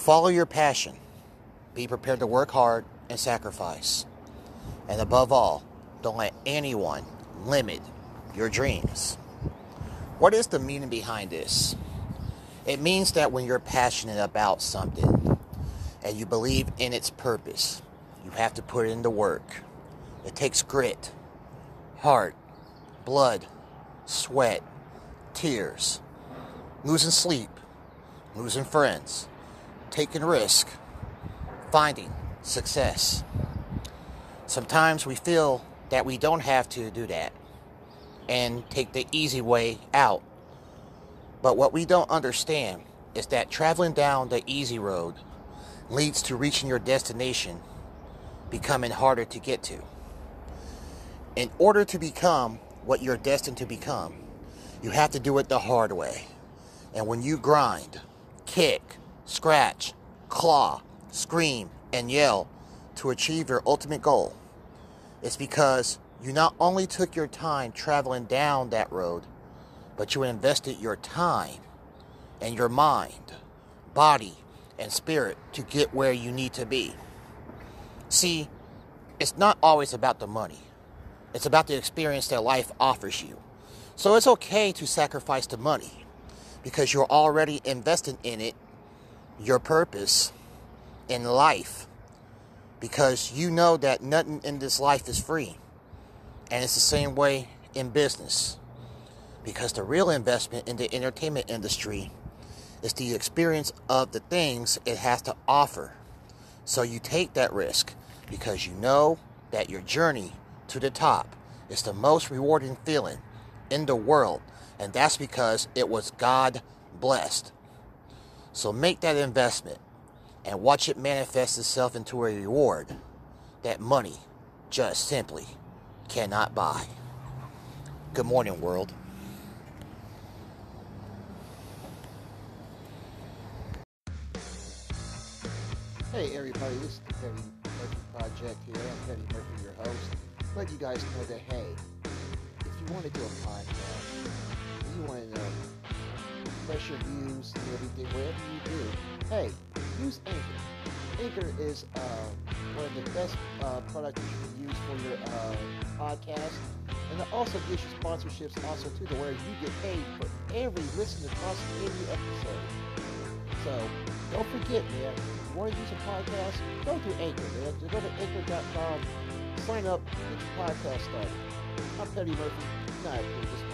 Follow your passion. Be prepared to work hard and sacrifice. And above all, don't let anyone limit your dreams. What is the meaning behind this? It means that when you're passionate about something and you believe in its purpose, you have to put in the work. It takes grit, heart, blood, sweat, tears, losing sleep, losing friends, taking risk, finding success. Sometimes we feel that we don't have to do that and take the easy way out. But what we don't understand is that traveling down the easy road leads to reaching your destination becoming harder to get to. In order to become what you're destined to become, you have to do it the hard way. And when you grind, kick, scratch, claw, scream, and yell to achieve your ultimate goal, it's because you not only took your time traveling down that road, but you invested your time and your mind, body, and spirit to get where you need to be. See, it's not always about the money. It's about the experience that life offers you. So it's okay to sacrifice the money because you're already invested in it, your purpose in life, because you know that nothing in this life is free. And it's the same way in business. Because the real investment in the entertainment industry is the experience of the things it has to offer. So you take that risk because you know that your journey to the top is the most rewarding feeling in the world. And that's because it was God blessed. So make that investment and watch it manifest itself into a reward that money just simply cannot buy. Good morning, world. Hey everybody, this is the Petty Murphy Project here. I'm Petty Murphy, your host. Let you guys know that hey, if you want to do a podcast, you want to know your views and everything, whatever you do, hey, use Anchor. Anchor is uh, one of the best uh, products you can use for your uh, podcast. And it also gives you sponsorships also too, to where you get paid for every listen across every episode. So don't forget, man, if you want to use a podcast, go to Anchor, man. Just go to anchor.com, sign up, get your podcast started. I'm Petty Murphy, this